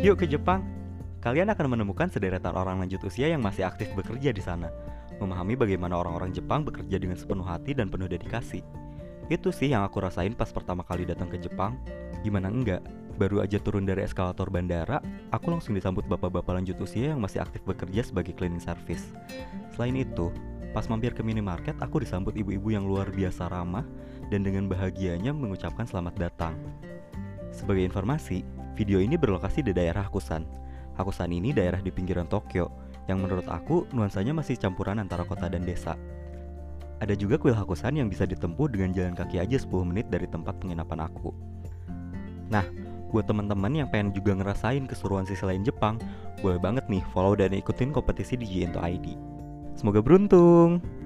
Yuk ke Jepang. Kalian akan menemukan sederetan orang lanjut usia yang masih aktif bekerja di sana. Memahami bagaimana orang-orang Jepang bekerja dengan sepenuh hati dan penuh dedikasi. Itu sih yang aku rasain pas pertama kali datang ke Jepang. Gimana enggak? Baru aja turun dari eskalator bandara, aku langsung disambut bapak-bapak lanjut usia yang masih aktif bekerja sebagai cleaning service. Selain itu, pas mampir ke minimarket, aku disambut ibu-ibu yang luar biasa ramah dan dengan bahagianya mengucapkan selamat datang. Sebagai informasi, video ini berlokasi di daerah Hakusan. Hakusan ini daerah di pinggiran Tokyo, yang menurut aku nuansanya masih campuran antara kota dan desa. Ada juga kuil Hakusan yang bisa ditempuh dengan jalan kaki aja 10 menit dari tempat penginapan aku. Nah, buat teman-teman yang pengen juga ngerasain keseruan sisi lain Jepang, boleh banget nih follow dan ikutin kompetisi di Jinto ID. Semoga beruntung!